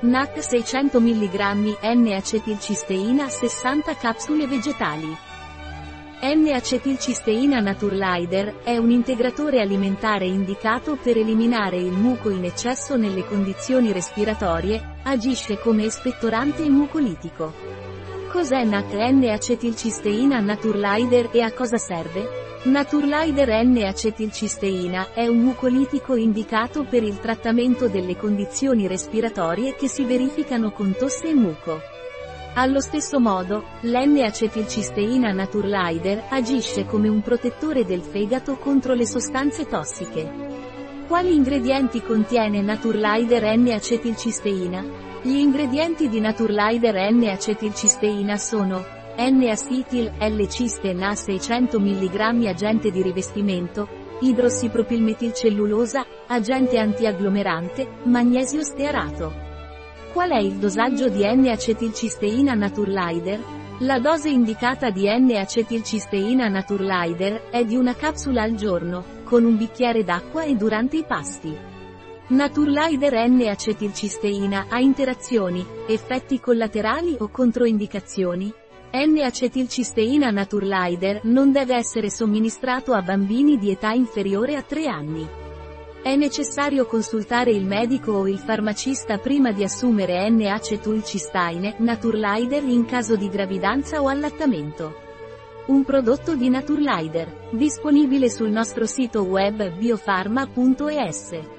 NAC 600 mg N-acetilcisteina 60 capsule vegetali. N-acetilcisteina Naturlider è un integratore alimentare indicato per eliminare il muco in eccesso nelle condizioni respiratorie, agisce come espettorante mucolitico. Cos'è NAC N-acetilcisteina Naturlider e a cosa serve? Naturlider N-acetilcisteina è un mucolitico indicato per il trattamento delle condizioni respiratorie che si verificano con tosse e muco. Allo stesso modo, l'N-acetilcisteina Naturlider agisce come un protettore del fegato contro le sostanze tossiche. Quali ingredienti contiene Naturlider N-acetilcisteina? Gli ingredienti di Naturlider N-acetilcisteina sono N-acetil, L-ciste Na 600 mg agente di rivestimento, idrossipropilmetilcellulosa, agente antiagglomerante, magnesio stearato. Qual è il dosaggio di N-acetilcisteina Naturlider? La dose indicata di N-acetilcisteina Naturlider è di una capsula al giorno, con un bicchiere d'acqua e durante i pasti. Naturlider N-acetilcisteina ha interazioni, effetti collaterali o controindicazioni? N-acetilcisteina Naturlider non deve essere somministrato a bambini di età inferiore a 3 anni. È necessario consultare il medico o il farmacista prima di assumere N-acetilcisteine Naturlider in caso di gravidanza o allattamento. Un prodotto di Naturlider, disponibile sul nostro sito web biofarma.es.